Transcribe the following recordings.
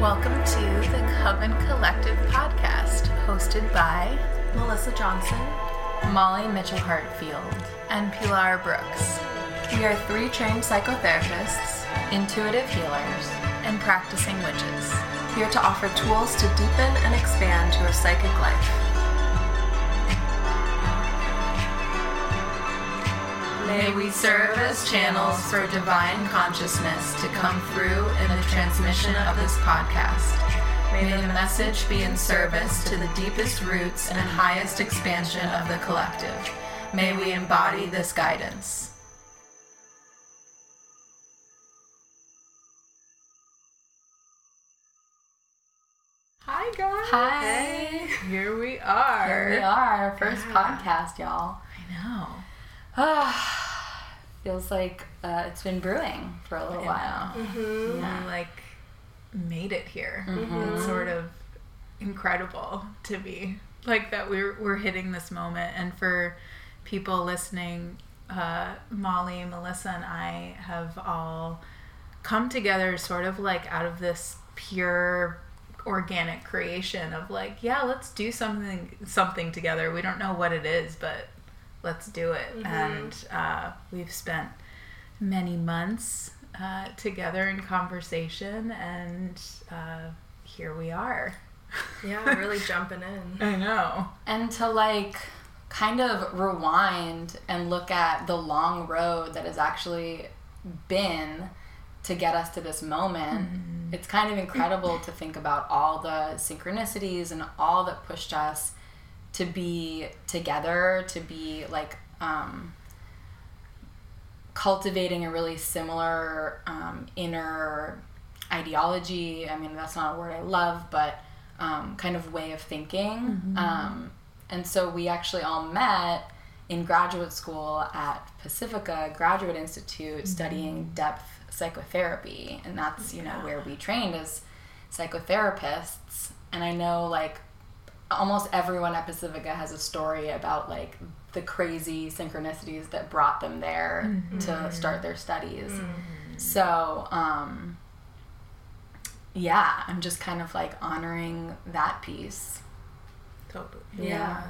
Welcome to the Coven Collective podcast, hosted by Melissa Johnson. Molly Mitchell Hartfield and Pilar Brooks, We are three trained psychotherapists intuitive healers and practicing witches. here to offer tools to deepen and expand your psychic life. May we serve as channels for divine consciousness to come through in the transmission of this podcast. May the message be in service to the deepest roots and highest expansion of the collective. May we embody this guidance. Hi guys. Hi. Here we are. Here we are, our first podcast, y'all. I know. Feels like uh, it's been brewing for a little I while. Mm-hmm. We like made it here. Mhm. It's sort of incredible to be like that. We're we're hitting this moment, and for people listening, uh, Molly, Melissa, and I have all come together, sort of like out of this pure organic creation of like yeah let's do something something together we don't know what it is but let's do it and uh, we've spent many months uh, together in conversation and uh, here we are Yeah, really jumping in. i know And to like kind of rewind and look at the long road that has actually been to get us to this moment. It's kind of incredible to think about all the synchronicities and all that pushed us to be together, to be like um, cultivating a really similar um, inner ideology. I mean, that's not a word I love, but um, kind of way of thinking. Um, and so we actually all met in graduate school at Pacifica Graduate Institute studying depth psychotherapy. And that's, you know, where we trained as psychotherapists. And I know, like, almost everyone at Pacifica has a story about like the crazy synchronicities that brought them there to start their studies. So, um, yeah, I'm just kind of like honoring that piece. totally Yeah.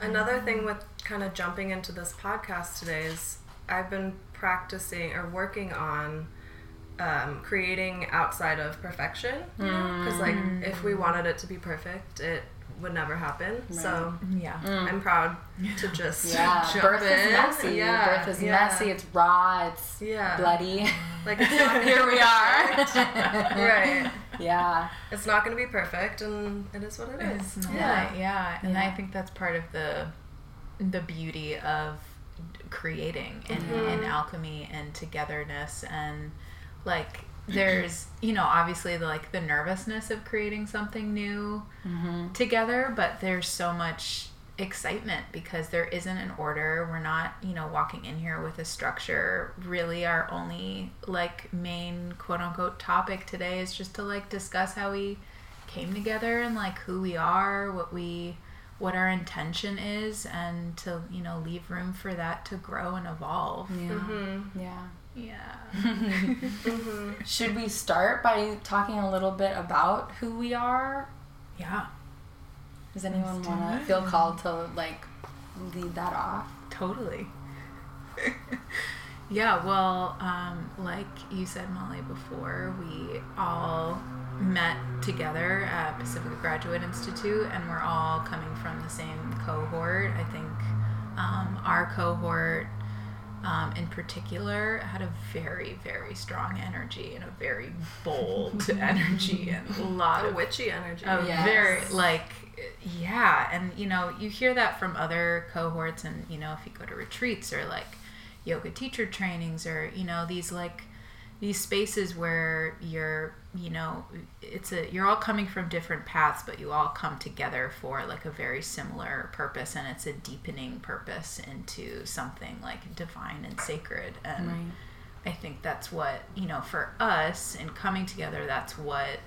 Another thing with kind of jumping into this podcast today is I've been practicing or working on um, creating outside of perfection. Because, like, if we wanted it to be perfect, it would never happen. So yeah I'm proud to just Mm. Yeah, jump birth in. is messy. Yeah, birth is yeah. messy. It's raw. It's Yeah. bloody. Like, it's Here we are. right. Yeah. It's not going to be perfect, and it is what it is. It's not. Yeah. Yeah. And Yeah. I think that's part of the the beauty of creating and, Mm-hmm. and alchemy and togetherness and like there's you know obviously the like the nervousness of creating something new Mm-hmm. together but there's so much excitement because there isn't an order we're not you know walking in here with a structure really our only like main quote unquote topic today is just to like discuss how we came together and like who we are what we what our intention is and to you know leave room for that to grow and evolve Yeah. Mm-hmm. Yeah. Yeah Should we start by talking a little bit about who we are? yeah Does anyone want to feel called to like lead that off? Totally. yeah, well, um, like you said, Molly, before, we all met together at Pacifica Graduate Institute and we're all coming from the same cohort. I think um, our cohort um, in particular had a very, very strong energy and a very bold energy and a lot A of witchy energy. a Yes. very like yeah and you know you hear that from other cohorts and you know if you go to retreats or like yoga teacher trainings or you know these like these spaces where you're you know it's a you're all coming from different paths but you all come together for like a very similar purpose and it's a deepening purpose into something like divine and sacred and Right. I think that's what, you know, for us in coming together, that's what,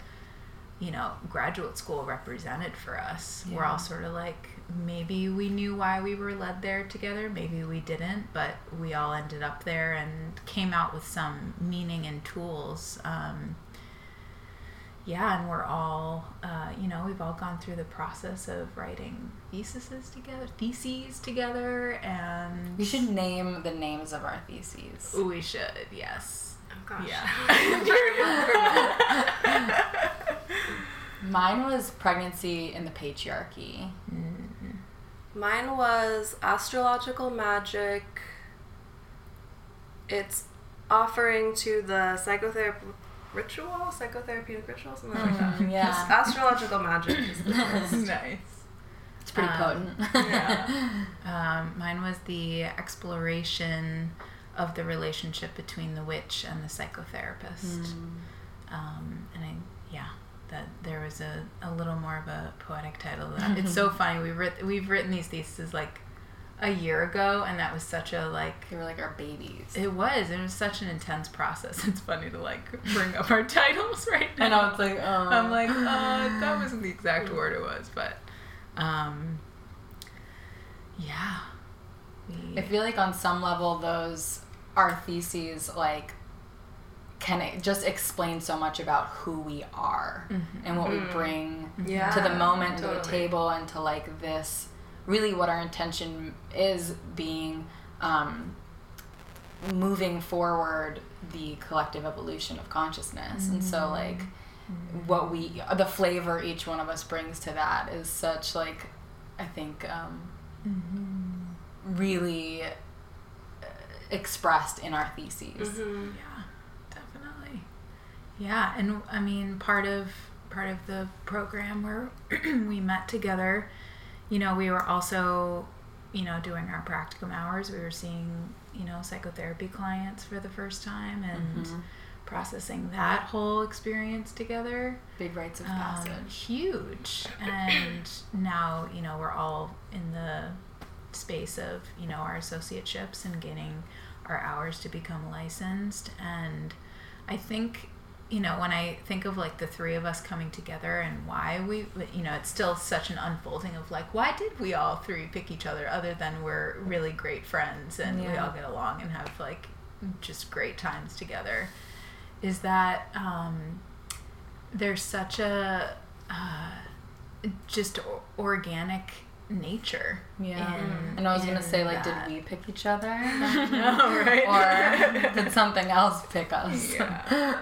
you know, graduate school represented for us. We're all sort of like, maybe we knew why we were led there together, maybe we didn't, but we all ended up there and came out with some meaning and tools. Um, yeah, and we're all, uh, you know, we've all gone through the process of writing theses together, theses together, and We should name the names of our theses. we should, yes, Oh gosh. yeah. Mine was pregnancy in the patriarchy. Mine was astrological magic. It's offering to the psychotherapy ritual, psychotherapeutic ritual, something like that. Mhm, yeah. Just astrological magic is the first. nice. It's pretty Um, potent. yeah. Um, mine was the exploration of the relationship between the witch and the psychotherapist. Mm. Um, and I, yeah, that there was a, a little more of a poetic title. To that it's so funny. We've writ- we've written these theses like a year ago, and that was such a like. They were like our babies. It was. It was such an intense process. It's funny to like bring up our titles right now. And I was like oh. I'm like, uh, that wasn't the exact word it was, but, um, yeah. We, I feel like on some level those our theses like can it just explain so much about who we are Mhm. and what we Mm. bring Yeah. to the moment to the table and to like this really what our intention is being um, moving forward the collective evolution of consciousness and so like what we the flavor each one of us brings to that is such like i think um, Mhm. really uh, expressed in our theses Mhm. Yeah, definitely. Yeah, and I mean, part of part of the program where we met together, you know, we were also, you know, doing our practicum hours. We were seeing, you know, psychotherapy clients for the first time and Mhm. processing that whole experience together. big rites of Um, passage huge. And now, you know, we're all in the space of, you know, our associateships and getting our hours to become licensed. And I think, you know, when I think of like the three of us coming together and why we, you know, it's still such an unfolding of like, why did we all three pick each other other than we're really great friends and we all get along and have like just great times together? Is that, um, there's such a uh, just organic nature. yeah in- and i was gonna say like that. did we pick each other know, right? or did something else pick us Yeah.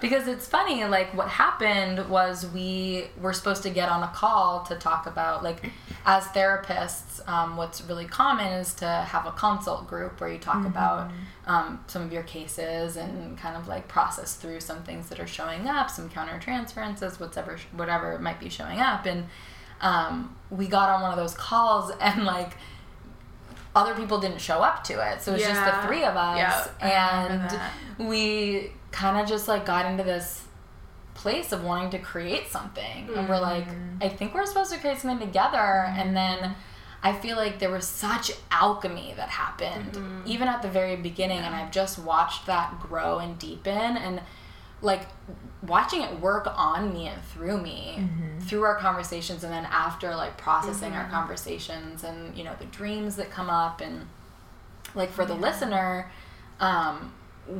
because it's funny like what happened was we were supposed to get on a call to talk about like as therapists um, what's really common is to have a consult group where you talk about um, some of your cases and kind of like process through some things that are showing up some countertransferences whatever whatever might be showing up and um, we got on one of those calls and like other people didn't show up to it. So it was just the three of us. Yeah, remember and we kind of just like got into this place of wanting to create something. And we're like Mm-hmm. i think we're supposed to create something together. And then i feel like there was such alchemy that happened Mm-hmm. even at the very beginning. And i've just watched that grow and deepen. And like watching it work on me and through me Mm-hmm. through our conversations and then after like processing our conversations and you know the dreams that come up and like for the listener um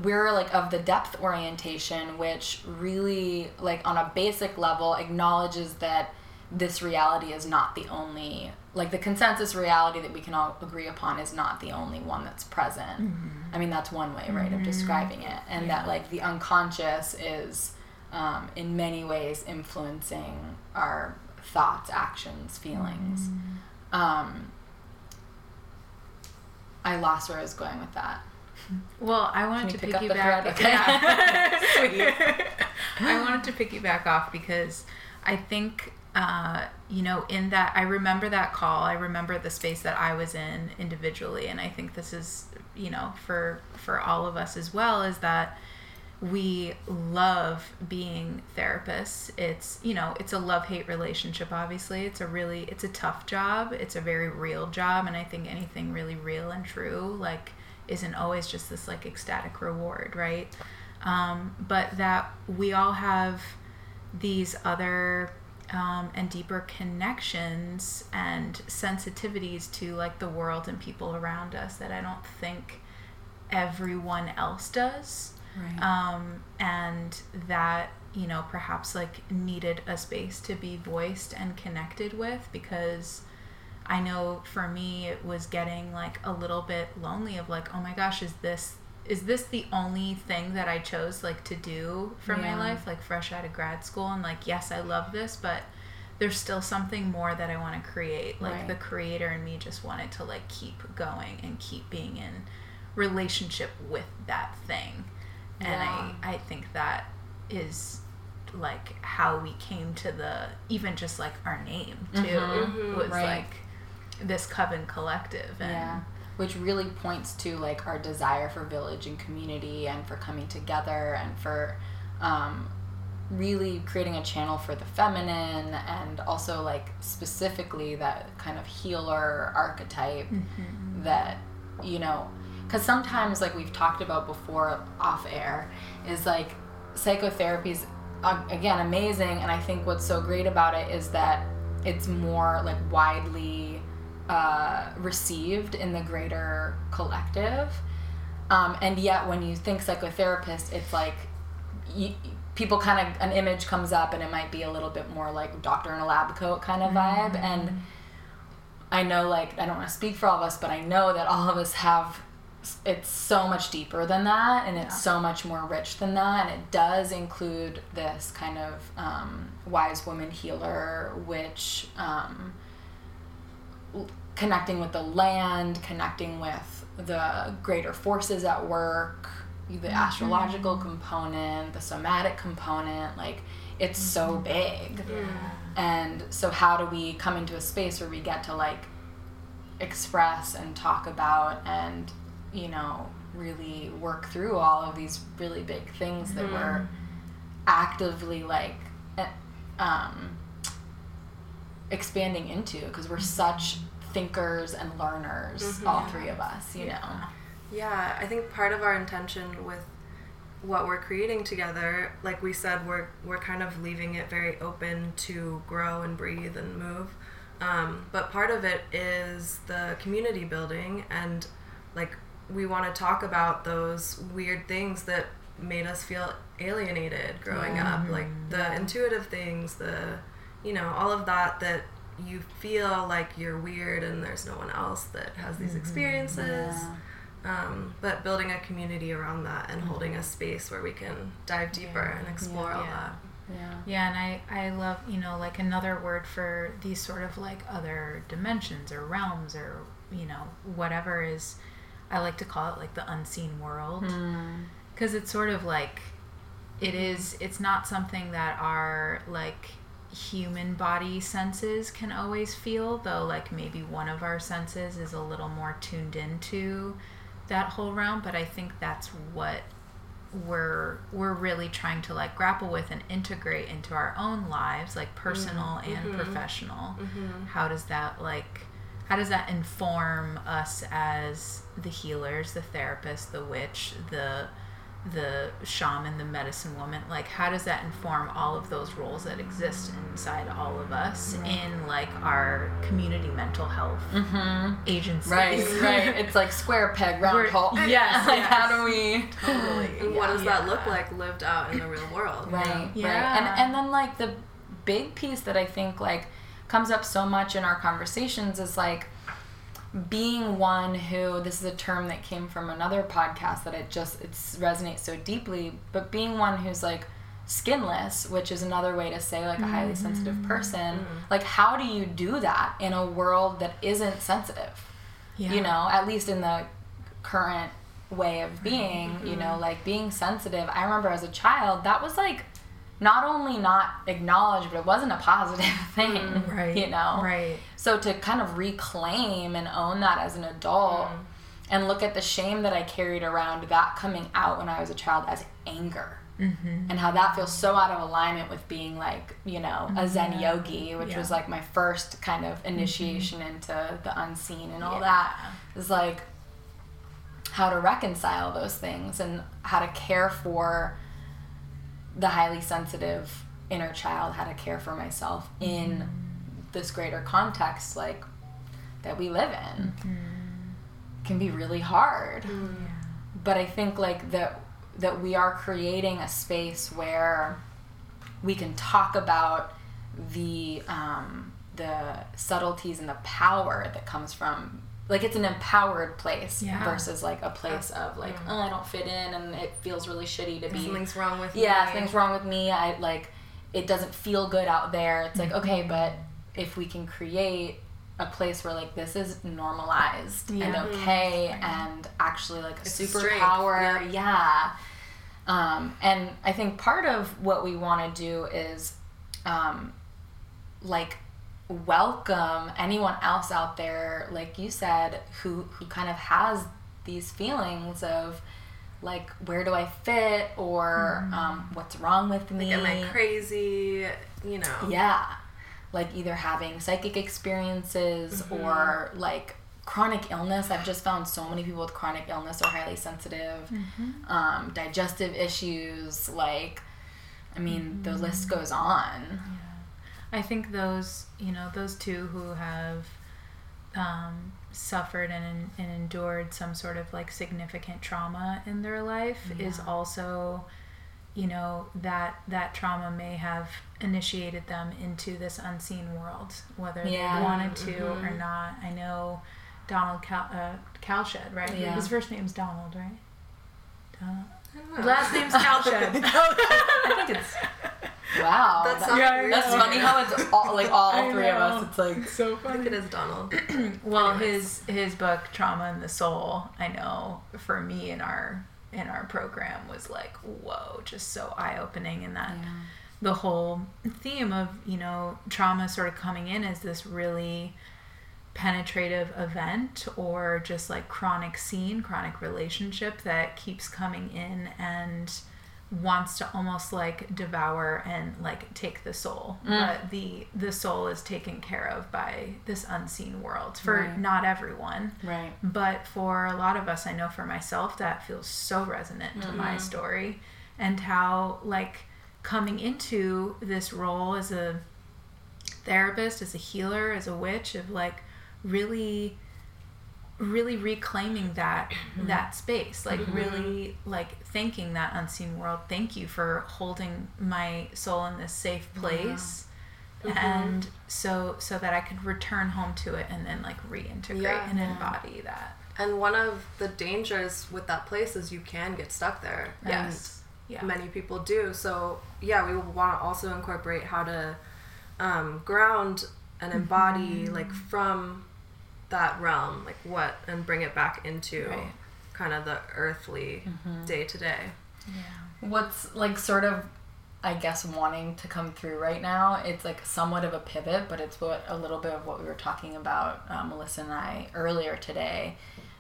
we're like of the depth orientation which really like on a basic level acknowledges that this reality is not the only like the consensus reality that we can all agree upon is not the only one that's present. I mean that's one way right of describing it. And that like the unconscious is um, in many ways influencing our thoughts actions feelings um, i lost where i was going with that Well, I wanted Can to pick piggyback. Okay. Yeah. I wanted to piggyback off because I think, uh, you know, in that I remember that call. I remember the space that I was in individually, and I think this is, you know, for for all of us as well, is that we love being therapists. It's you know it's a love hate relationship obviously. It's a really it's a tough job. It's a very real job and i think anything really real and true like isn't always just this like ecstatic reward right? Um, but that we all have these other um, and deeper connections and sensitivities to like the world and people around us that i don't think everyone else does right um, and that you know, perhaps like needed a space to be voiced and connected with because I know for me it was getting like a little bit lonely of like, oh my gosh, is this is this the only thing that I chose like to do for Yeah. my life like fresh out of grad school and like yes, I love this, but there's still something more that I want to create. Like Right. the creator in me just wanted to like keep going and keep being in relationship with that thing. And Yeah. I I think that is like how we came to the even just like our name too Mhm. Mhm. was Right. like this coven collective and yeah which really points to like our desire for village and community and for coming together and for um, really creating a channel for the feminine and also like specifically that kind of healer archetype Mm-hmm. that you know because sometimes like we've talked about before off air is like psychotherapy's uh, again amazing and i think what's so great about it is that it's more like widely uh, received in the greater collective. Um, and yet when you think psychotherapist it's like you, people kind of an image comes up and it might be a little bit more like doctor in a lab coat kind of vibe and I know like I don't want to speak for all of us, but I know that all of us have it's so much deeper than that and it's Yeah. so much more rich than that and it does include this kind of um, wise woman healer which um, connecting with the land connecting with the greater forces at work the astrological component the somatic component like it's so big. And so how do we come into a space where we get to like express and talk about and you know really work through all of these really big things that we're actively like eh, um, expanding into because we're such thinkers and learners all three of us you know? Yeah, I think part of our intention with what we're creating together, like we said, we're we're kind of leaving it very open to grow and breathe and move. Um, but part of it is the community building, and like we want to talk about those weird things that made us feel alienated growing up, like mm-hmm. the intuitive things, the you know all of that that you feel like you're weird and there's no one else that has these mm-hmm. experiences Yeah. um, but building a community around that and holding a mm-hmm. space where we can dive deeper and explore all Yeah. that. yeah Yeah, and I, I love, you know, like another word for these sort of like other dimensions or realms or, you know, whatever is, I like to call it like the unseen world. Mm. Because it's sort of like, it is, it's not something that our like human body senses can always feel, though, like maybe one of our senses is a little more tuned into that whole realm. But I think that's what we're we're really trying to like grapple with and integrate into our own lives like personal mm-hmm. and mm-hmm. professional mm-hmm. how does that like how does that inform us as the healers the therapist the witch the the shaman the medicine woman? Like how does that inform all of those roles that exist inside all of us in like our community mental health mm-hmm. agencies? Right right. It's like square peg round We're- hole. Yes, like how do we totally. And what does that Yeah. look like lived out in the real world? right right. Yeah. and and then like the big piece that i think like comes up so much in our conversations is like being one who this is a term that came from another podcast that it just it resonates so deeply but being one who's like skinless which is another way to say like a highly mm-hmm. sensitive person mm-hmm. like how do you do that in a world that isn't sensitive? Yeah. you know at least in the current way of being you mm-hmm. know like being sensitive. I remember as a child that was like not only not acknowledged but it wasn't a positive thing mm-hmm. right. you know? Right. So to kind of reclaim and own that as an adult mm-hmm. and look at the shame that i carried around that coming out when i was a child as anger Mm-hmm. and how that feels so out of alignment with being like you know a zen yogi which Yeah. was like my first kind of mm-hmm. initiation into the unseen and all Yeah. that is like how to reconcile those things and how to care for the highly sensitive inner child how to care for myself in this greater context like that we live in. Can be really hard. But i think like that that we are creating a space where we can talk about the um, the subtleties and the power that comes from like it's an empowered place Yeah. versus like a place of like Mm. oh I don't fit in and it feels really shitty to be Something's wrong with me. yeah me. things wrong with me I like it doesn't feel good out there it's like okay Mm-hmm. but if we can create a place where like this is normalized and Yeah. okay and actually like a It's a superpower yeah um, and I think part of what we want to do is um, like welcome anyone else out there like you said who who kind of has these feelings of like where do I fit or um, what's wrong with me Like, am I crazy? You know. yeah like either having psychic experiences Mm-hmm. or like chronic illness i've just found so many people with chronic illness are highly sensitive Mm-hmm. um, digestive issues like i mean the list Mm-hmm. goes on I think those, you know, those two who have um, suffered and, and endured some sort of like significant trauma in their life is also, you know, that that trauma may have initiated them into this unseen world, whether Yeah. they wanted to or not. I know Donald Cal- uh, Kalsched, right? Yeah. His first name's Donald, right? Donald. I don't know. Last name's Kalsched. i think it's wow That's that- Yeah, that's funny how it's all like all three of us it's like so I think it is Donald. Well, Anyways. his his book Trauma and the Soul, I know for me in our in our program was like whoa, just so eye opening and that Yeah. the whole theme of, you know, trauma sort of coming in as this really penetrative event or just like chronic scene, chronic relationship that keeps coming in and wants to almost like devour and like take the soul. Mm. But the the soul is taken care of by this unseen world for Right. not everyone. Right. But for a lot of us i know for myself that feels so resonant to my mm-hmm. story and how like coming into this role as a therapist as a healer as a witch of like really really reclaiming that that space like really like thanking that unseen world thank you for holding my soul in this safe place and so so that i could return home to it and then like reintegrate Yeah. and Yeah. embody that And one of the dangers with that place is you can get stuck there. yes yeah many people do. So, yeah, we want to also incorporate how to um, ground and embody, Mm-hmm. like, from that realm, like, what, and bring it back into Right. kind of the earthly mm-hmm. day to day. yeah. What's like sort of i guess wanting to come through right now it's like somewhat of a pivot but it's what a little bit of what we were talking about uh, melissa and i earlier today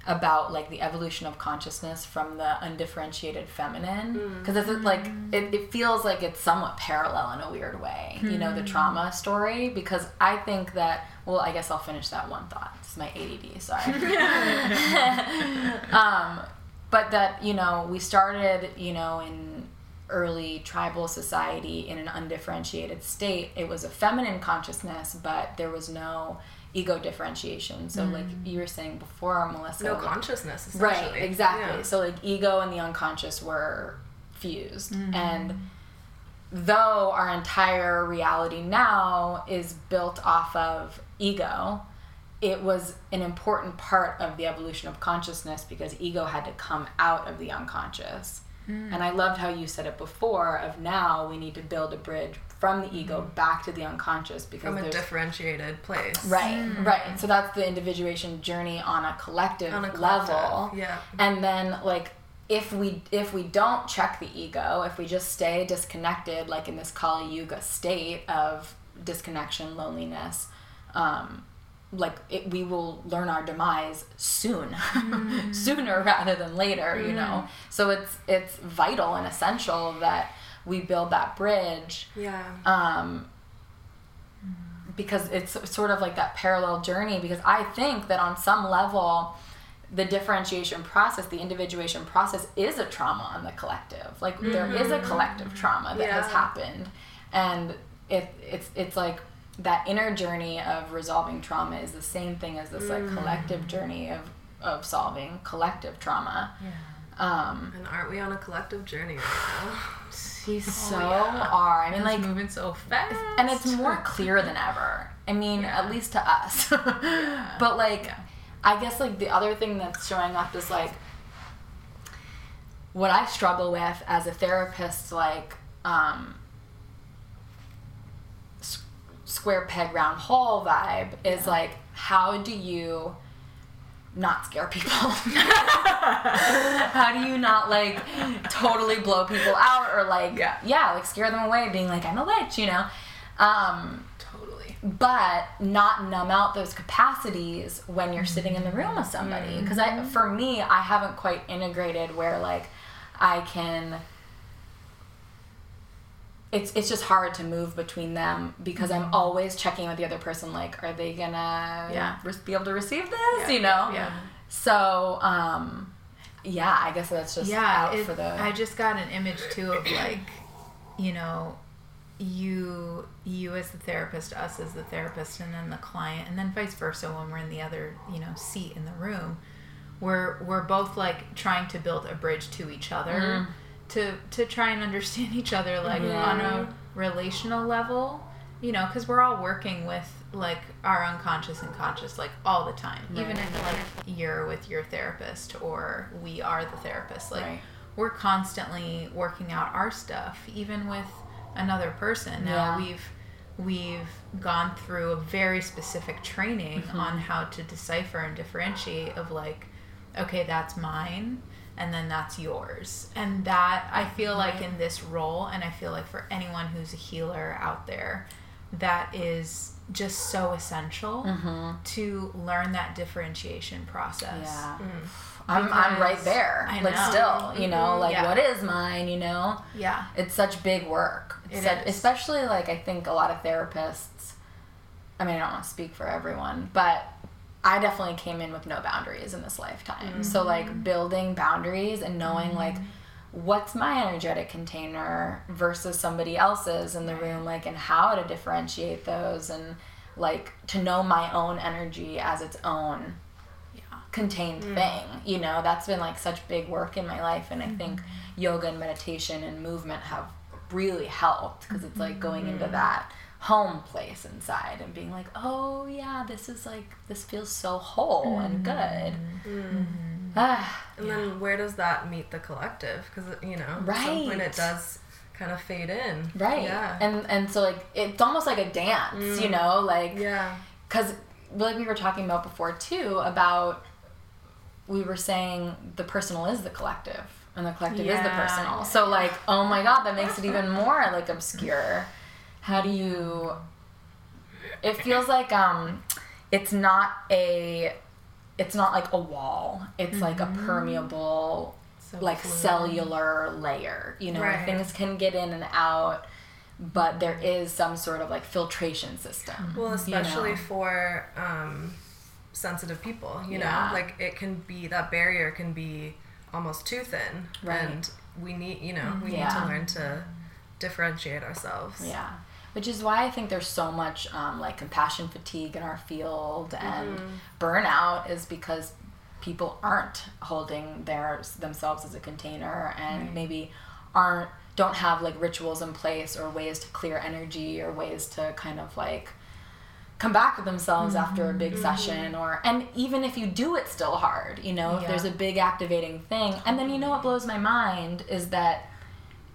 about like the evolution of consciousness from the undifferentiated feminine. Mm. Because it's like it, it feels like it's somewhat parallel in a weird way you know the hmm. trauma story because i think that well i guess i'll finish that one thought is my add sorry. Um, but that you know we started you know in early tribal society in an undifferentiated state. It was a feminine consciousness but there was no ego differentiation. So like you were saying before melissa No like- consciousness, right exactly. Yeah. so like ego and the unconscious were fused. And though our entire reality now is built off of ego it was an important part of the evolution of consciousness because ego had to come out of the unconscious. Hmm. And i loved how you said it before of now we need to build a bridge from the ego hmm. back to the unconscious because From a differentiated place. right hmm. right. So that's the individuation journey on a collective On a level. yeah. and then like if we if we don't check the ego if we just stay disconnected like in this kali yuga state of disconnection loneliness um like it, we will learn our demise soon mm. sooner rather than later you mm. know so it's it's vital and essential that we build that bridge Yeah. um, because it's sort of like that parallel journey. Because I think that on some level, the differentiation process, the individuation process, is a trauma on the collective. Like there is a mm-hmm. collective trauma that has happened, and it it's it's like that inner journey of resolving trauma is the same thing as this like collective journey of of solving collective trauma. yeah Um, And aren't we on a collective journey right now? we so Oh, yeah. are. I mean, It's like, moving so fast. and it's more clear than ever. I mean, Yeah. at least to us. But like, Yeah. I guess like the other thing that's showing up is like what I struggle with as a therapist, like um, square peg round hole vibe is like how do you not scare people? how do you not like totally blow people out or like Yeah. like scare them away being like I'm a witch, you know? Um, Totally. but not numb out those capacities when you're sitting in the room with somebody because i for me i haven't quite integrated where like i can it's it's just hard to move between them because i'm always checking with the other person like are they gonna Yeah. be able to receive this Yeah. you know Yeah. so um yeah i guess that's just yeah out it- for the i just got an image too of like you know you you as the therapist us as the therapist and then the client and then vice versa when we're in the other you know seat in the room we're we're both like trying to build a bridge to each other Mm. To to try and understand each other like on a relational level you know because we're all working with like our unconscious and conscious like all the time even if like you're with your therapist or we are the therapist like Right. we're constantly working out our stuff even with another person now Yeah. we've we've gone through a very specific training Mm-hmm. on how to decipher and differentiate of like okay that's mine and then that's yours and that i feel like in this role and i feel like for anyone who's a healer out there that is just so essential Mm-hmm. to learn that differentiation process yeah I'm, I'm right there I like know. still you know like Yeah. what is mine you know yeah it's such big work. It's It such- is. especially like I think a lot of therapists. I mean, I don't want to speak for everyone, but I definitely came in with no boundaries in this lifetime. So Mm-hmm. like building boundaries and knowing like mm-hmm. what's my energetic container versus somebody else's in the room, like and how to differentiate those and like to know my own energy as its own yeah. contained mm. thing. You know that's been like such big work in my life and i mm-hmm. think yoga and meditation and movement have really helped because it's like going into mm-hmm. that home place inside and being like oh yeah this is like this feels so whole and mm-hmm. good mm-hmm. ah, And then where does that meet the collective? Because you know, at some point Right. it does kind of fade in. right Yeah. and and so like it's almost like a dance you mm. know like yeah. because like we were talking about before too about we were saying the personal is the collective and the collective is the personal so like oh my god that makes it even more like obscure how do you it feels like um it's not a it's not like a wall it's like a permeable So like fluid. cellular layer you know Right. things can get in and out but there is some sort of like filtration system Well, you especially know? for um, sensitive people, you Yeah. know, like it can be that barrier can be almost too thin, Right. and we need, you know, we need to learn to differentiate ourselves. Yeah. Which is why I think there's so much um, like compassion fatigue in our field and mm-hmm. burnout is because people aren't holding their themselves as a container and maybe aren't don't have like rituals in place or ways to clear energy or ways to kind of like come back with themselves after a mm-hmm. big session mm-hmm. or and even if you do it still hard you know if Yeah. there's a big activating thing. And then you know what blows my mind is that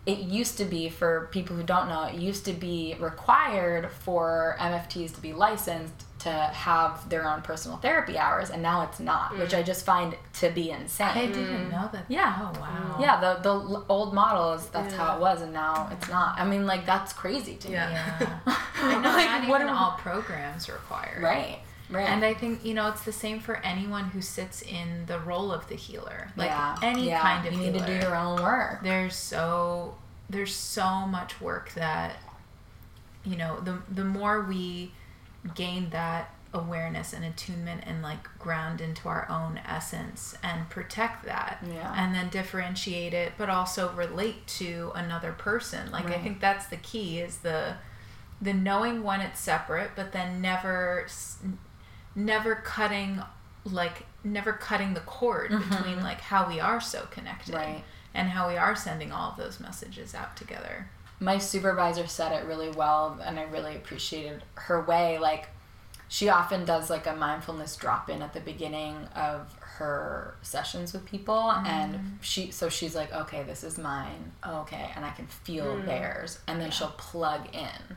it used to be for people who don't know it used to be required for mfts to be licensed to have their own personal therapy hours and now it's not which mm. i just find to be insane I didn't know that. Yeah. Oh wow. yeah the, the old model is that's Yeah. how it was and now it's not i mean like that's crazy to Yeah. me Yeah. I know. Like, not what even are- all programs require. it. right right And I think you know it's the same for anyone who sits in the role of the healer, like yeah. any yeah. kind of healer. you healer. need to do your own work there's so there's so much work that you know the the more we gain that awareness and attunement and like ground into our own essence and protect that Yeah. and then differentiate it but also relate to another person like i think that's the key is the the knowing when it's separate but then never never cutting like never cutting the cord between like how we are so connected Mm-hmm. Right. and how we are sending all of those messages out together. my supervisor said it really well and i really appreciated her way like she often does like a mindfulness drop in at the beginning of her sessions with people and she so she's like okay this is mine. Okay. And i can feel theirs. And then she'll plug in.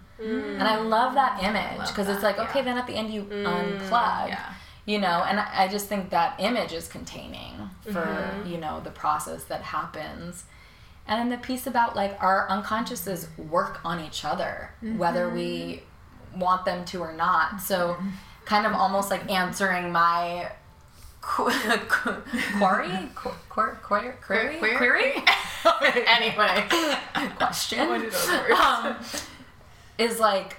And i love that image because it's like okay then at the end you unplug Yeah. you know? And I, I just think that image is containing for you know the process that happens. And then the piece about like our unconsciouses work on each other whether we want them to or not. So kind of almost like answering my qu- qu- query Qu- query query query query anyway question One of those words. um, is like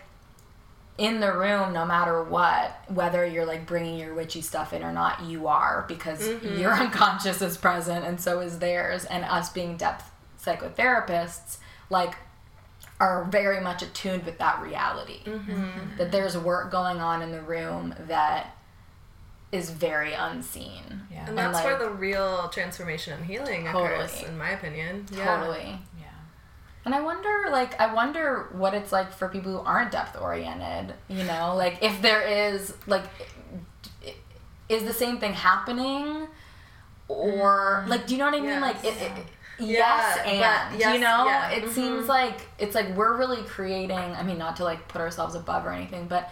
in the room no matter what whether you're like bringing your witchy stuff in or not you are because your unconscious is present and so is theirs and us being depth psychotherapists like are very much attuned with that reality that there's work going on in the room that is very unseen Yeah. And And, that's like- where the real transformation and healing occurs, in my opinion. Yeah. totally Yeah. And I wonder, like, I wonder what it's like for people who aren't depth oriented. You know, like if there is, like, is the same thing happening, or like, do you know what I mean? Like, it, it, Yeah, yes, but and yes, you know, yeah, it mhm. seems like it's like we're really creating. I mean, not to like put ourselves above or anything, but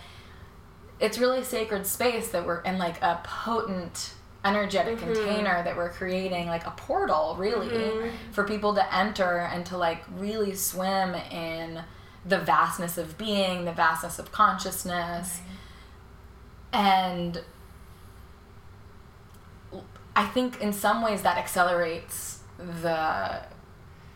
it's really sacred space that we're in, like a potent energetic Mm-hmm. container that we're creating like a portal really Mm-hmm. for people to enter and to like really swim in the vastness of being the vastness of consciousness and i think in some ways that accelerates the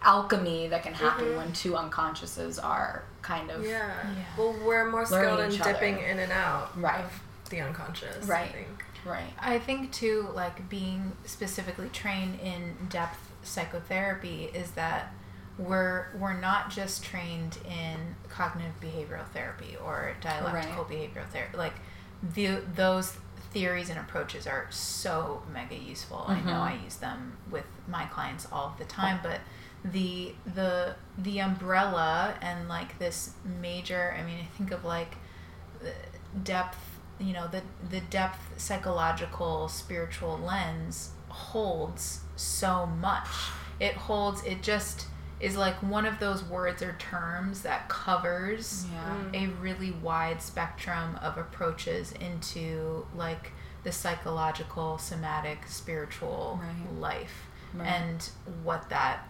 alchemy that can happen when two unconsciouses are kind of Mm-hmm. Yeah. Yeah. Well, we're more skilled in Learning each other. dipping in and out Right. of the unconscious. I Right. think. right I think too, like being specifically trained in depth psychotherapy is that we're we're not just trained in cognitive behavioral therapy or dialectical behavioral therapy. Like the those theories and approaches are so mega useful. I know I use them with my clients all the time, but the the the umbrella and like this major i mean i think of like uh, depth you know the the depth psychological spiritual lens holds so much it holds it just is like one of those words or terms that covers yeah mm. a really wide spectrum of approaches into like the psychological somatic spiritual Right. life Right. and what that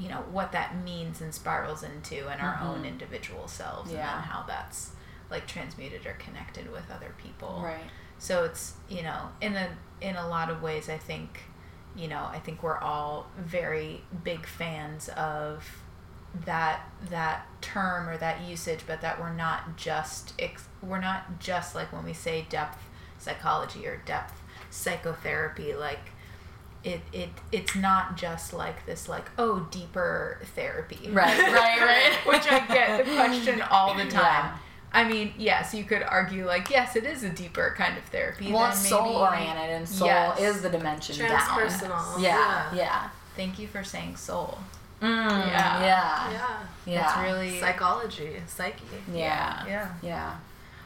you know what that means and spirals into in our own Mhm. individual selves and then how that's like transmuted or connected with other people. Right. So it's you know in a in a lot of ways i think you know i think we're all very big fans of that that term or that usage but that we're not just ex- we're not just like when we say depth psychology or depth psychotherapy like it, it it's not just like this like oh deeper therapy Right, right, right. which i get the question all the time Yeah. I mean, yes, you could argue like, yes, it is a deeper kind of therapy. well it's soul oriented and soul Yes. is the dimension down Transpersonal. yeah yeah Thank you for saying soul. Mm, Yeah. yeah yeah Yeah. yeah really Psychology, psyche. yeah Yeah. Yeah.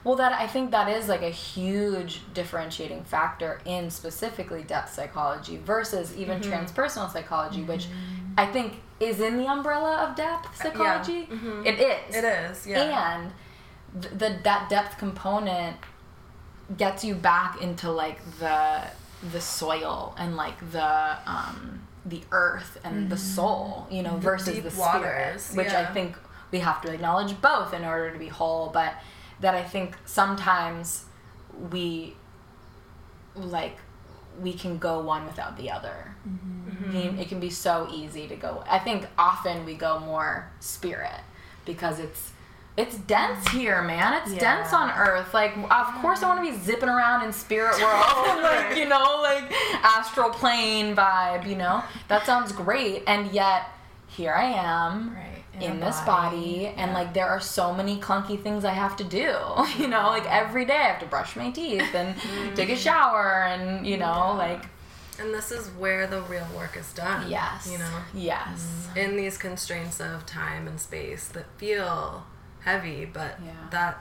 Well, that I think that is like a huge differentiating factor in specifically depth psychology versus even transpersonal psychology, which I think is in the umbrella of depth psychology. Mhm. It is. It is. Yeah. And th- the that depth component gets you back into like the the soil and like the um the earth and the soul, you know, versus deep the spirit, waters, which I think we have to acknowledge both in order to be whole, but that I think sometimes we like we can go one without the other. Mm-hmm. Mm-hmm. I mean, it can be so easy to go. I think often we go more spirit because it's it's dense here, man. It's dense on Earth. Like, of course, I want to be zipping around in spirit world, like you know, like astral plane vibe. You know, that sounds great, and yet here I am right. In in, this body, body, and yeah. like there are so many clunky things I have to do. You know, like every day I have to brush my teeth and mm-hmm. take a shower, and you know, like And this is where the real work is done. yes, You know, yes, mm-hmm. in these constraints of time and space that feel heavy, but Yeah. that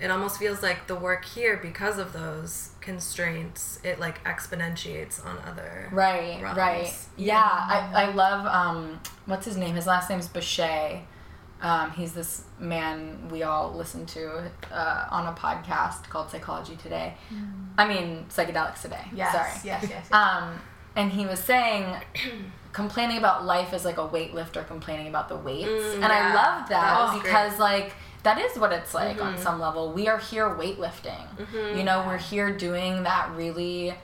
it almost feels like the work here because of those constraints it like exponentiates on other right, realms. right, yeah. I I love um, what's his name? His last name's Bache. Um, he's this man we all listen to uh, on a podcast called Psychology Today. I mean, Psychedelics Today. Yes, Sorry. yes, yes, yes. Um, and he was saying complaining about life is like a weightlifter complaining about the weights. Mm, and I love that That was because like that is what it's like on Mhm. some level. We are here weightlifting. Mhm. You know, we're here doing that really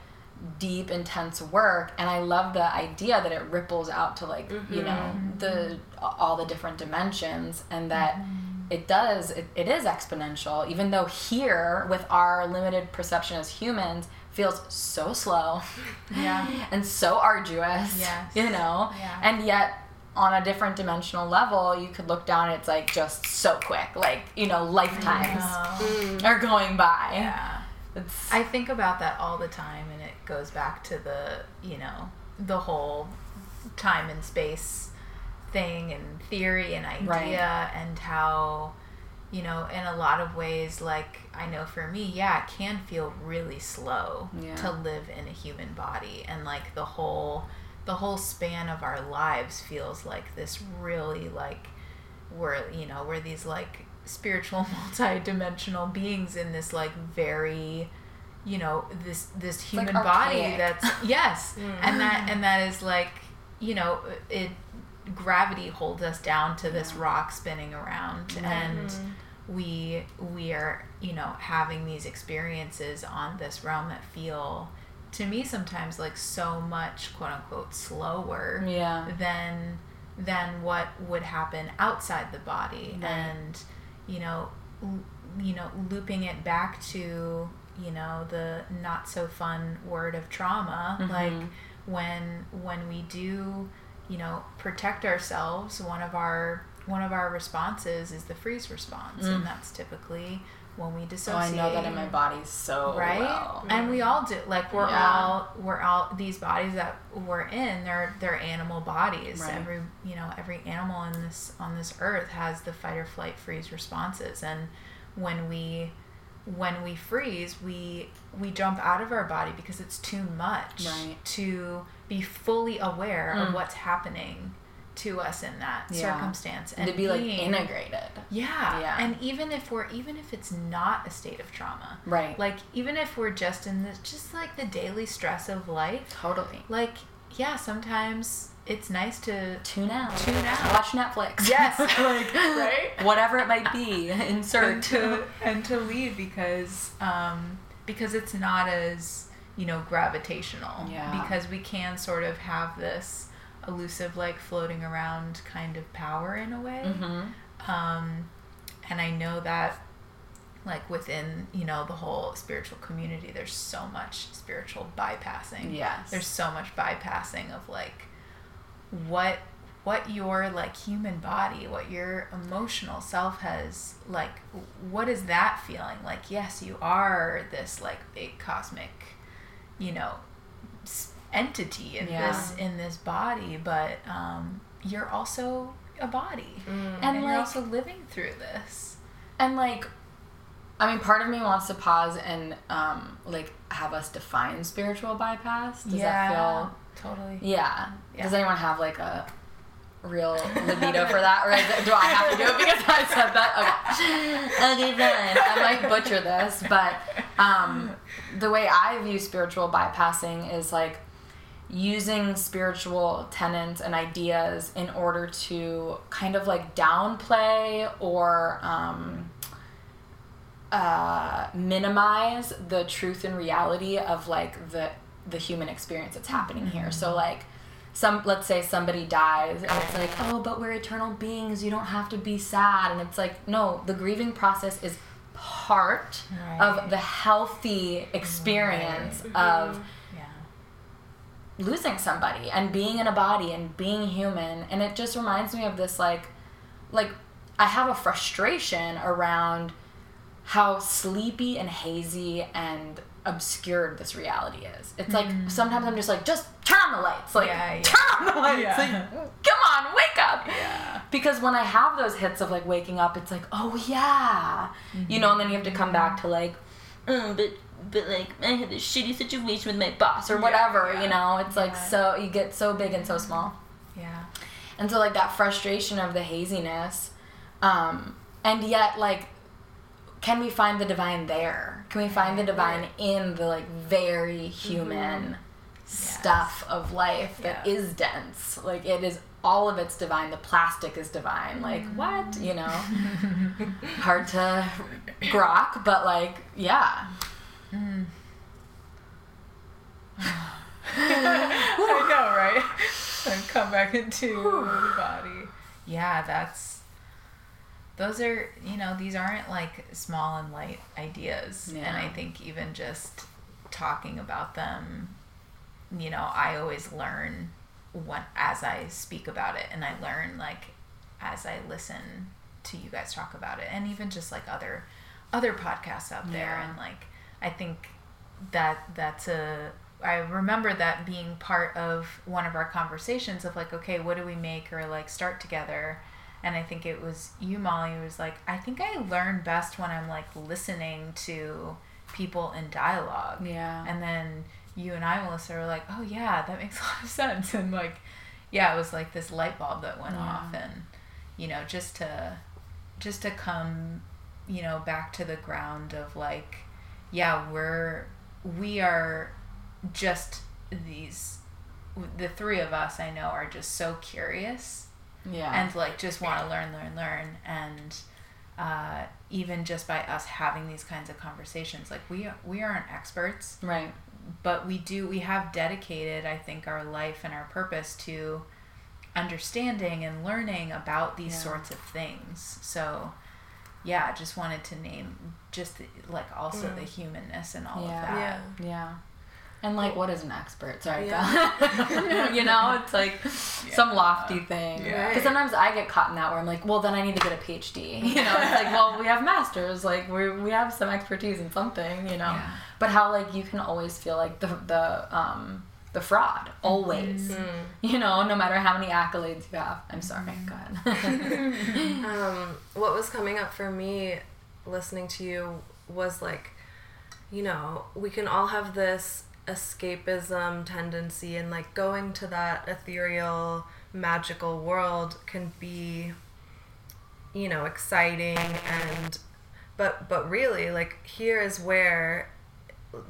deep intense work and I love the idea that it ripples out to like, you know, the all the different dimensions and that it does it, it is exponential even though here with our limited perception as humans feels so slow Yeah. and so arduous Yes. you know Yeah. and yet on a different dimensional level you could look down it's like just so quick like you know lifetimes Mm. are going by Yeah. it's I think about that all the time, and it goes back to the, you know, the whole time and space thing and theory and idea, Right. and how, you know, in a lot of ways, like, I know for me, yeah, it can feel really slow Yeah. to live in a human body, and like the whole, the whole span of our lives feels like this really, like, we're, you know, we're these, like, spiritual multi-dimensional beings in this like very you know this this human like body that's yes Mm. and that and that is like you know it gravity holds us down to this Yeah. rock spinning around and we we are you know having these experiences on this realm that feel to me sometimes like so much quote unquote slower yeah than than what would happen outside the body Right. and you know l- you know looping it back to you know the not so fun word of trauma Mhm. like when when we do you know protect ourselves one of our one of our responses is the freeze response Mm. and that's typically when we so Oh, i know that in my body so right well and we all do like we're Yeah. all we're all these bodies that we're in they're they're animal bodies Right. every you know every animal in this on this earth has the fight or flight freeze responses and when we when we freeze we we jump out of our body because it's too much Right. to be fully aware Mm. of what's happening to us in that Yeah. circumstance and to be like integrated yeah. Yeah. and even if we're even if it's not a state of trauma right like even if we're just in this just like the daily stress of life totally like yeah sometimes it's nice to tune out Tune out. watch netflix Yes. like Right? whatever it might be and insert to and to leave because um because it's not as you know gravitational Yeah. because we can sort of have this elusive like floating around kind of power in a way. Mm-hmm. um, and I know that like within you know the whole spiritual community there's so much spiritual bypassing. Yes. There's so much bypassing of like what what your like human body what your emotional self has like what is that feeling? Like yes you are this like big cosmic you know entity in Yeah. this in this body but um you're also a body Mm. and, And, you're also living through this And like, I mean, part of me wants to pause and um, like have us define spiritual bypass. Does that feel? totally Yeah. Does anyone have like a real libido for that, or it, do I have to do it because I said that? Okay. Okay, fine. I might butcher this, but um, the way I view spiritual bypassing is like using spiritual tenets and ideas in order to kind of like downplay or um, uh, minimize the truth and reality of like the the human experience that's happening here. So like some let's say somebody dies and it's like, "Oh, but we're eternal beings. You don't have to be sad." And it's like, "No, the grieving process is part Right. of the healthy experience of yeah losing somebody and being in a body and being human and it just reminds me of this like like I have a frustration around how sleepy and hazy and obscured this reality is. It's like mm. sometimes I'm just like, just turn on the lights. Like Yeah, yeah. turn on the lights. Yeah. Like, come on, wake up. Yeah. Because when I have those hits of like waking up, it's like, oh yeah. You mm-hmm. know, and then you have to come back to like, mm, but but like I had this shitty situation with my boss or whatever, yeah. you know. It's like Yeah. so you get so big and so small. Yeah. And so like that frustration of the haziness, um, and yet like, can we find the divine there? Can we find the divine in the like very human stuff of life that Yeah. is dense? Like it is all of it's divine. The plastic is divine. Like what? You know, hard to grok, but like yeah. Mm. I know, right? and come back into the body. Yeah, that's. Those are, you know, these aren't like small and light ideas. And I think even just talking about them, you know, I always learn when, as I speak about it. And I learn like as I listen to you guys talk about it. And even just like other other podcasts out there. Yeah. And like, I think that that's a I remember that being part of one of our conversations of like, okay, what do we make or like start together? And I think it was you, Molly, who was like, I think I learn best when I'm like listening to people in dialogue. Yeah. And then you and I, Melissa, were like, oh yeah, that makes a lot of sense. And like, yeah, it was like this light bulb that went Yeah. off. And, you know, just to, just to come, you know, back to the ground of like, yeah, we're, we are just these, the three of us I know are just so curious Yeah. and like just want to learn learn learn and uh, even just by us having these kinds of conversations like we we aren't experts right. But we do we have dedicated i think our life and our purpose to understanding and learning about these Yeah. sorts of things so yeah just wanted to name just the, like also mm. the humanness and all Yeah. of that Yeah. Yeah. And like, what is an expert? Sorry, Yeah. you know, it's like some lofty thing. Because Yeah. Sometimes I get caught in that where I'm like, well, then I need to get a PhD. You know, it's like, well, we have masters, like we we have some expertise in something, you know. Yeah. But how like you can always feel like the the um the fraud always. Mm. You know, no matter how many accolades you have. I'm sorry. Go ahead. um, what was coming up for me listening to you was like, you know, we can all have this escapism tendency, and like going to that ethereal, magical world can be, you know, exciting and, but but really, like here is where.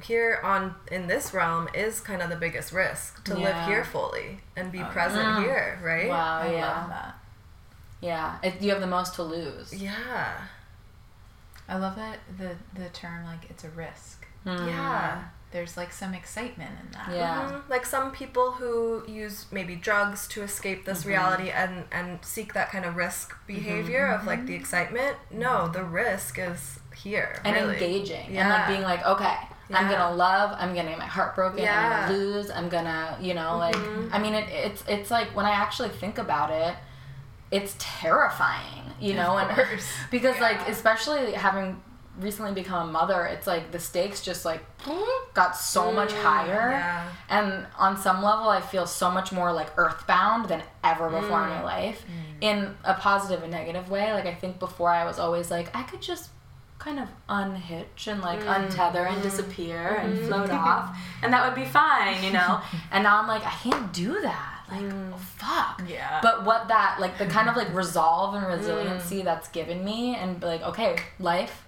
Here on in this realm is kind of the biggest risk to live here fully and be Oh, present yeah. here, right? wow. i yeah. love that Yeah. It, you have the most to lose. Yeah. i love that the the term like it's a risk Mm. Yeah. There's like some excitement in that Yeah. Mhm. Like some people who use maybe drugs to escape this Mm-hmm. reality and and seek that kind of risk behavior of like the excitement. No, the risk is here. and really. engaging and like being like okay i'm gonna love i'm gonna get my heart broken i'm gonna lose i'm gonna you know like Mhm. i mean it, it's it's like when i actually think about it it's terrifying you know Of and course. because like especially having recently become a mother it's like the stakes just like got so much Mm, higher. yeah. and on some level i feel so much more like earthbound than ever before in my mm, life mm. in a positive and negative way. Like i think before i was always like i could just kind of unhitch and like mm, untether and disappear and mm-hmm. float off and that would be fine you know? And now i'm like i can't do that. Like oh, fuck. Yeah. but what that like the kind of like resolve and resiliency that's given me and like okay life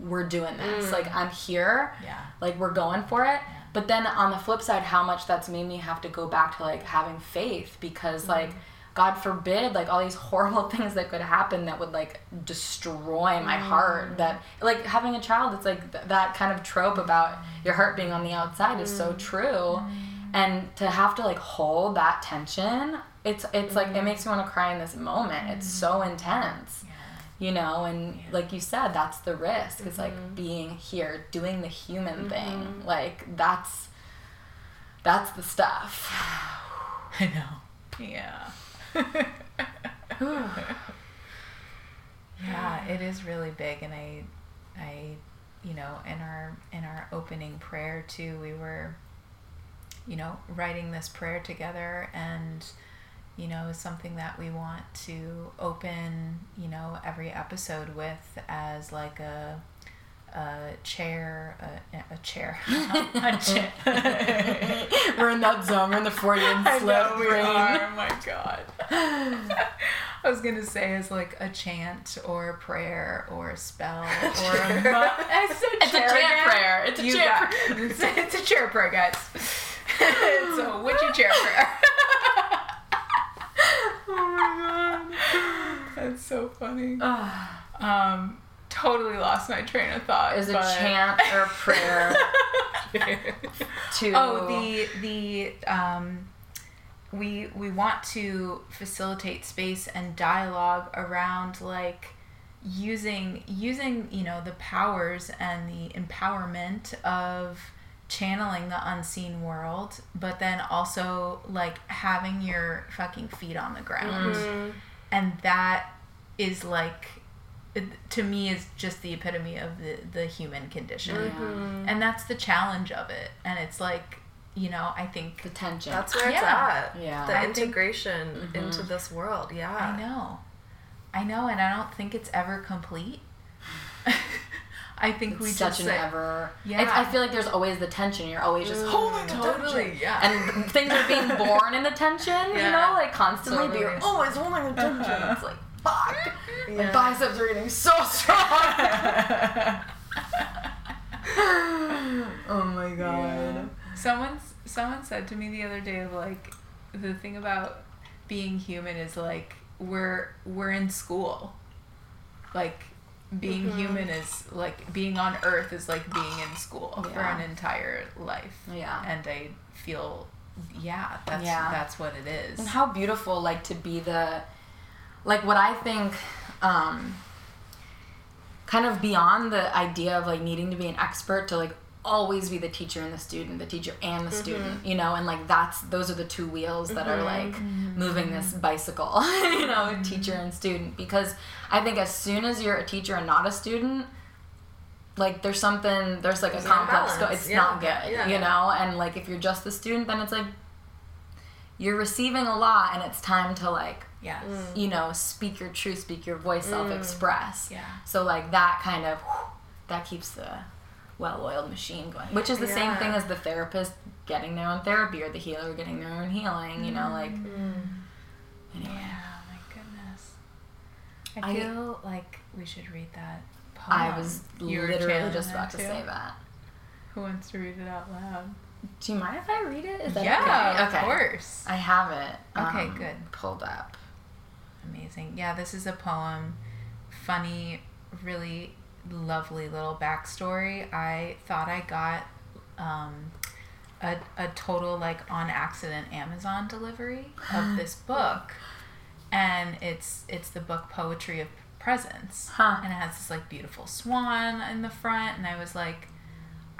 we're doing this. Like mm. i'm here. Yeah. Like we're going for it. Yeah. but then on the flip side how much that's made me have to go back to like having faith because mm-hmm. like god forbid like all these horrible things that could happen that would like destroy my heart mm. that like having a child it's like th- that kind of trope about your heart being on the outside is so mm. true. And to have to like hold that tension it's it's like it mm-hmm. makes me want to cry in this moment. It's so intense you know and like you said that's the risk. It's like mm-hmm. being here doing the human mm-hmm. thing. Like that's that's the stuff. I know. Yeah. Yeah, it is really big, and I, I, you know, in our in our opening prayer too, we were, you know, writing this prayer together, and you know, is something that we want to open, you know, every episode with as like a a chair, a, a chair, a chair. We're in that zone. We're in the Freudian I slip know we brain. are. Oh my god. I was gonna say as like a chant or a prayer or a spell or a mu- it's a, It's a chair chant prayer. It's a You chant got- it's, it's a chair prayer, guys. it's a witchy chair prayer. Oh my god, that's so funny. Um, totally lost my train of thought. Is a chant or a prayer to Oh, the the um, we we want to facilitate space and dialogue around like using using you know the powers and the empowerment of channeling the unseen world but then also like having your fucking feet on the ground Mm. and that is like it, to me is just the epitome of the the human condition Mhm. and that's the challenge of it and it's like you know i think the tension. That's where it's Yeah. at. Yeah. The I think- integration Mhm. into this world. Yeah. i know i know and i don't think it's ever complete i think it's we such just an like, ever. Yeah. It's, I feel like there's always the tension. You're always just Mm, holding the totally, tension. yeah. And things are being born in the tension. Yeah. You know, like constantly. But you're always holding the tension. Uh-huh. It's like fuck. My Yeah. biceps are getting so strong. oh my god. someone someone said to me the other day of like the thing about being human is like we're we're in school like being Mhm. human is like being on earth is like being in school for an entire life Yeah. and i feel yeah that's Yeah. that's what it is And how beautiful, like to be the, like what I think, um, kind of beyond the idea of like needing to be an expert to like always be the teacher and the student, the teacher and the student, mm-hmm. you know, and like that's those are the two wheels that are mm-hmm. like moving this mm-hmm. bicycle, you know, teacher and student. Because I think as soon as you're a teacher and not a student, like there's something there's like There's a an complex go- it's Yeah. not good Yeah. you know? And like if you're just the student then it's like you're receiving a lot and it's time to like yes. Mm. You know speak your truth speak your voice self-express. Yeah so like that kind of that keeps the well-oiled machine going which is the same thing as the therapist getting their own therapy or the healer getting their own healing you know like Mm. anyway yeah my goodness i I- feel like we should read that poem. i was You literally just about to too? say that who wants to read it out loud do you mind if i read it is that yeah okay of course i have it Okay, um, good. pulled up Amazing. Yeah, this is a poem. Funny, really lovely little backstory. I thought I got um, a, a total, like, on accident Amazon delivery of this book. And it's it's the book Poetry of Presence. Huh. And it has this, like, beautiful swan in the front. And I was like,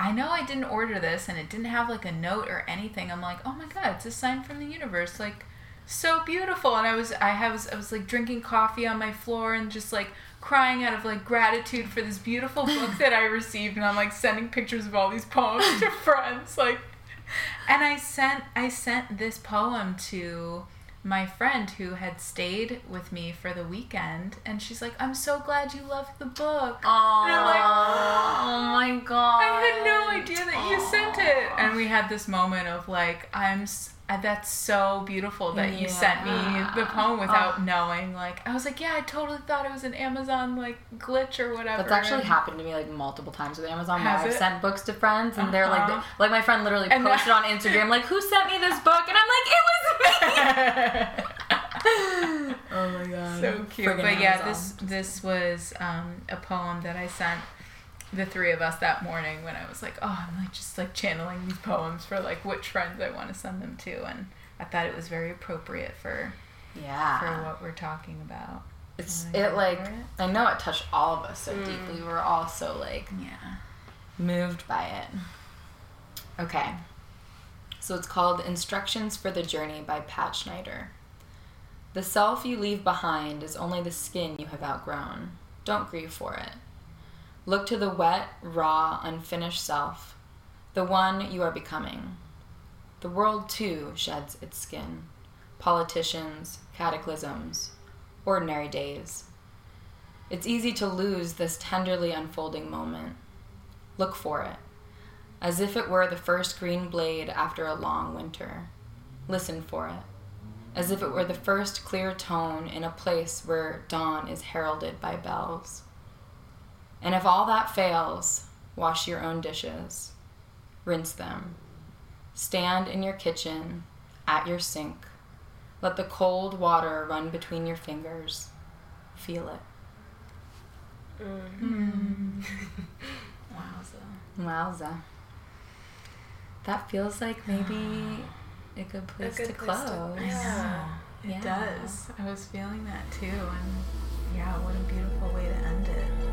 I know I didn't order this and it didn't have like a note or anything. I'm like, oh my god, it's a sign from the universe. Like, so beautiful. And I was, I was, I was like drinking coffee on my floor and just like crying out of like gratitude for this beautiful book that I received. And I'm like sending pictures of all these poems to friends. Like, and I sent, I sent this poem to my friend who had stayed with me for the weekend. And she's like, I'm so glad you loved the book. Oh, And I'm like, oh my god! I had no idea that you sent it. And we had this moment of like, I'm. s- uh, That's so beautiful that you sent me the poem without Oh. knowing. Like, I was like, yeah, I totally thought it was an Amazon like glitch or whatever. That's actually happened to me like multiple times with Amazon. Where I've sent books to friends, and they're like, Uh-huh. like my friend literally And posted on Instagram, like, "Who sent me this book?" And I'm like, "It was me." oh my god! so cute. Friggin' But yeah, this this was um, a poem that I sent the three of us that morning when I was like, oh, I'm like just like channeling these poems for like which friends I want to send them to, and I thought it was very appropriate for yeah. for what we're talking about. It's it like it? I know it touched all of us so Mm. deeply. We're all so like Yeah. moved by it. Okay. So it's called Instructions for the Journey by Pat Schneider. The self you leave behind is only the skin you have outgrown. Don't grieve for it. Look to the wet, raw, unfinished self, the one you are becoming. The world, too, sheds its skin. Politicians, cataclysms, ordinary days. It's easy to lose this tenderly unfolding moment. Look for it, as if it were the first green blade after a long winter. Listen for it, as if it were the first clear tone in a place where dawn is heralded by bells. And if all that fails, wash your own dishes, rinse them. Stand in your kitchen, at your sink. Let the cold water run between your fingers. Feel it. Mm. Wowza. Wowza. That feels like maybe a good place a good to place to- close. yeah. It does. I was feeling that too, and yeah, what a beautiful way to end it.